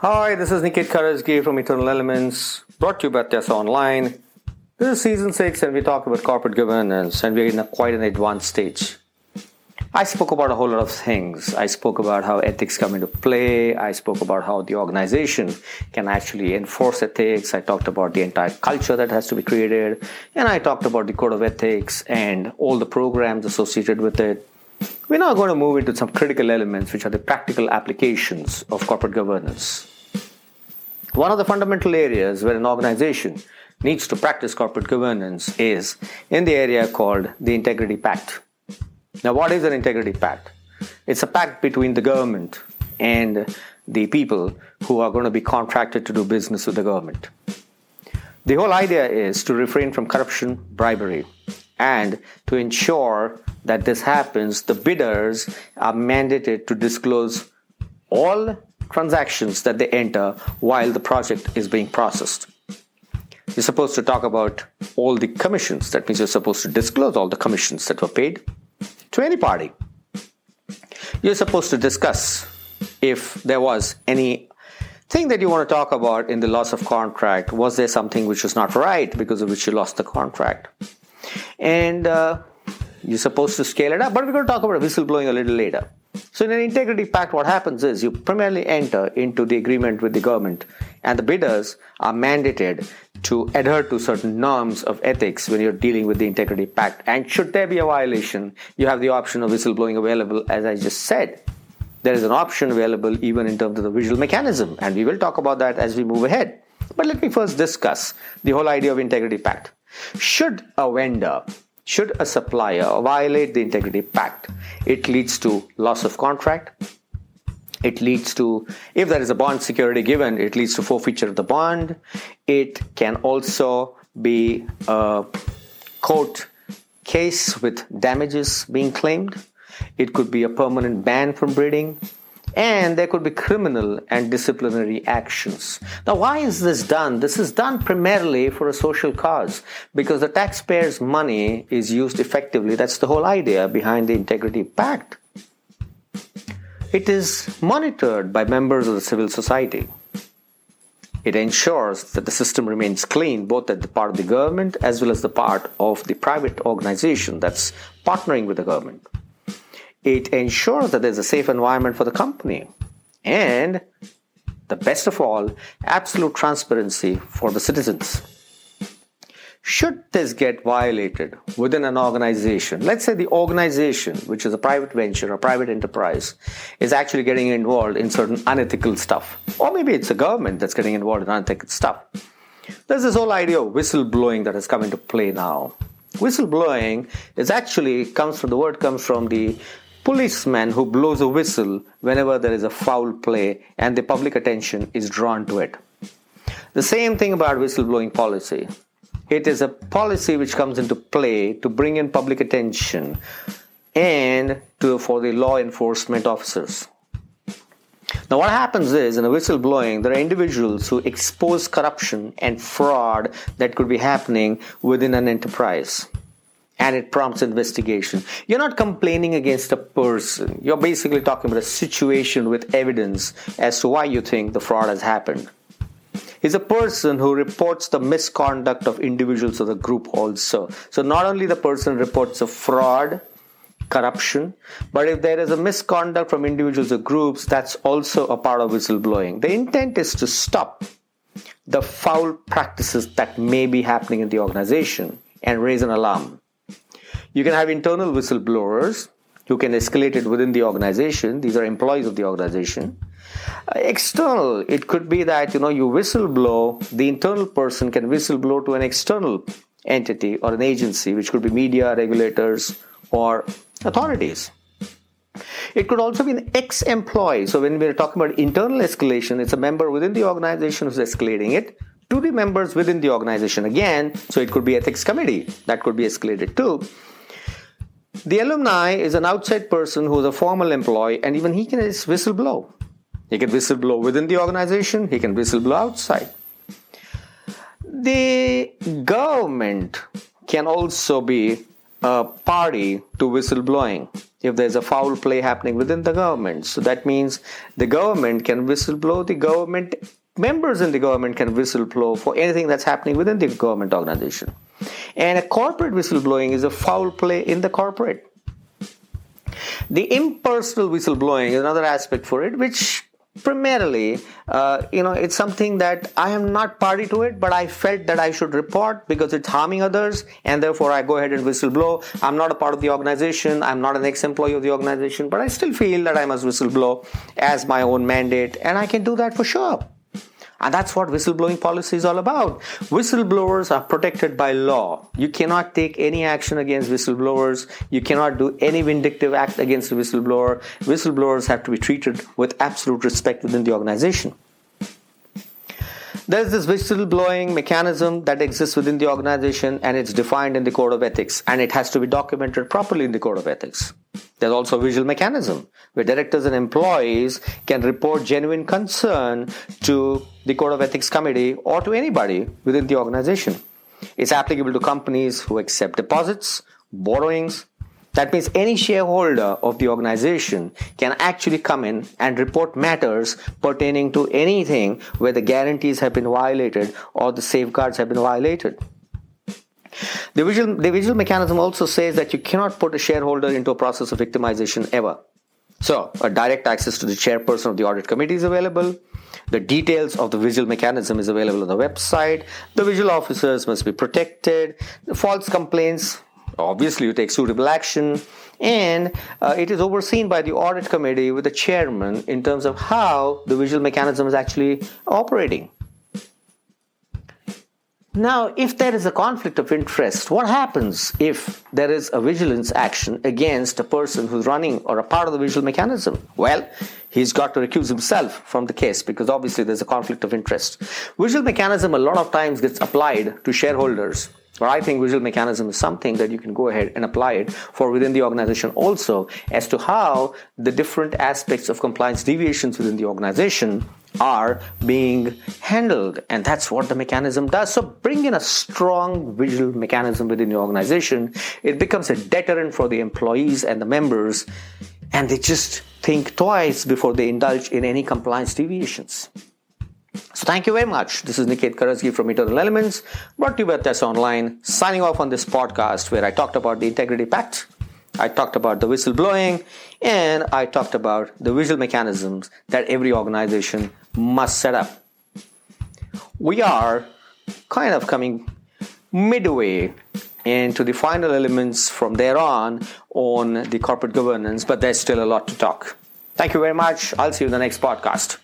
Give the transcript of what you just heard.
Hi, this is Nikit Karajgi from Eternal Elements, brought to you by Tyasa Online. This is season 6 and we talk about corporate governance and we're in a, quite an advanced stage. I spoke about a whole lot of things. I spoke about how ethics come into play. I spoke about how the organization can actually enforce ethics. I talked about the entire culture that has to be created. And I talked about the code of ethics and all the programs associated with it. We're now going to move into some critical elements, which are the practical applications of corporate governance. One of the fundamental areas where an organization needs to practice corporate governance is in the area called the Integrity Pact. Now, what is an Integrity Pact? It's a pact between the government and the people who are going to be contracted to do business with the government. The whole idea is to refrain from corruption, bribery, and to ensure that this happens, the bidders are mandated to disclose all transactions that they enter while the project is being processed. You're supposed to talk about all the commissions. That means you're supposed to disclose all the commissions that were paid to any party. You're supposed to discuss if there was any thing that you want to talk about in the loss of contract. Was there something which was not right because of which you lost the contract? And uh, you're supposed to scale it up, but we're going to talk about whistleblowing a little later. So, in an integrity pact, what happens is you primarily enter into the agreement with the government, and the bidders are mandated to adhere to certain norms of ethics when you're dealing with the integrity pact. And should there be a violation, you have the option of whistleblowing available, as I just said. There is an option available even in terms of the vigil mechanism, and we will talk about that as we move ahead. But let me first discuss the whole idea of integrity pact. Should a vendor should a supplier violate the integrity pact, it leads to loss of contract. It leads to, if there is a bond security given, it leads to forfeiture of the bond. It can also be a court case with damages being claimed. It could be a permanent ban from bidding and there could be criminal and disciplinary actions. Now, why is this done? This is done primarily for a social cause because the taxpayers' money is used effectively. That's the whole idea behind the Integrity Pact. It is monitored by members of the civil society. It ensures that the system remains clean both at the part of the government as well as the part of the private organization that's partnering with the government. It ensures that there's a safe environment for the company. And the best of all, absolute transparency for the citizens. Should this get violated within an organization, let's say the organization, which is a private venture or private enterprise, is actually getting involved in certain unethical stuff, or maybe it's the government that's getting involved in unethical stuff. There's this whole idea of whistleblowing that has come into play now. Whistleblowing is actually comes from the word comes from the policeman who blows a whistle whenever there is a foul play and the public attention is drawn to it. The same thing about whistleblowing policy. It is a policy which comes into play to bring in public attention and to, for the law enforcement officers. Now, what happens is in a whistleblowing, there are individuals who expose corruption and fraud that could be happening within an enterprise and it prompts investigation. You're not complaining against a person. You're basically talking about a situation with evidence as to why you think the fraud has happened. He's a person who reports the misconduct of individuals of the group also. So not only the person reports a fraud, corruption, but if there is a misconduct from individuals or groups, that's also a part of whistleblowing. The intent is to stop the foul practices that may be happening in the organization and raise an alarm. You can have internal whistleblowers who can escalate it within the organization. These are employees of the organization. Uh, external, it could be that you know you whistleblow. The internal person can whistleblow to an external entity or an agency, which could be media, regulators, or authorities. It could also be an ex employee. So, when we're talking about internal escalation, it's a member within the organization who's escalating it to the members within the organization again. So, it could be ethics committee that could be escalated too. The alumni is an outside person who's a formal employee, and even he can whistleblow. He can whistleblow within the organization, he can whistleblow outside. The government can also be a party to whistleblowing if there's a foul play happening within the government. So that means the government can whistleblow, the government members in the government can whistleblow for anything that's happening within the government organization. And a corporate whistleblowing is a foul play in the corporate. The impersonal whistleblowing is another aspect for it, which primarily, uh, you know, it's something that I am not party to it, but I felt that I should report because it's harming others, and therefore I go ahead and whistleblow. I'm not a part of the organization, I'm not an ex employee of the organization, but I still feel that I must whistleblow as my own mandate, and I can do that for sure. And that's what whistleblowing policy is all about. Whistleblowers are protected by law. You cannot take any action against whistleblowers. You cannot do any vindictive act against a whistleblower. Whistleblowers have to be treated with absolute respect within the organization. There's this whistleblowing mechanism that exists within the organization and it's defined in the code of ethics and it has to be documented properly in the code of ethics. There's also a vigil mechanism where directors and employees can report genuine concern to the Code of Ethics Committee or to anybody within the organization. It's applicable to companies who accept deposits, borrowings. That means any shareholder of the organization can actually come in and report matters pertaining to anything where the guarantees have been violated or the safeguards have been violated. The vigil, the vigil mechanism also says that you cannot put a shareholder into a process of victimization ever. So, a direct access to the chairperson of the audit committee is available. The details of the vigil mechanism is available on the website. The visual officers must be protected. The false complaints, obviously, you take suitable action. And uh, it is overseen by the audit committee with the chairman in terms of how the vigil mechanism is actually operating. Now, if there is a conflict of interest, what happens if there is a vigilance action against a person who's running or a part of the vigil mechanism? Well, he's got to recuse himself from the case because obviously there's a conflict of interest. Vigil mechanism a lot of times gets applied to shareholders. But I think vigil mechanism is something that you can go ahead and apply it for within the organization also as to how the different aspects of compliance deviations within the organization are being handled. And that's what the mechanism does. So bring in a strong vigil mechanism within your organization. It becomes a deterrent for the employees and the members. And they just think twice before they indulge in any compliance deviations thank you very much this is Nikit Karajgi from eternal elements brought to you by Tyasa online signing off on this podcast where i talked about the integrity pact I talked about the whistleblowing and I talked about the vigil mechanisms that every organization must set up. We are kind of coming midway into the final elements from there on on the corporate governance, but there's still a lot to talk. Thank you very much. I'll see you in the next podcast.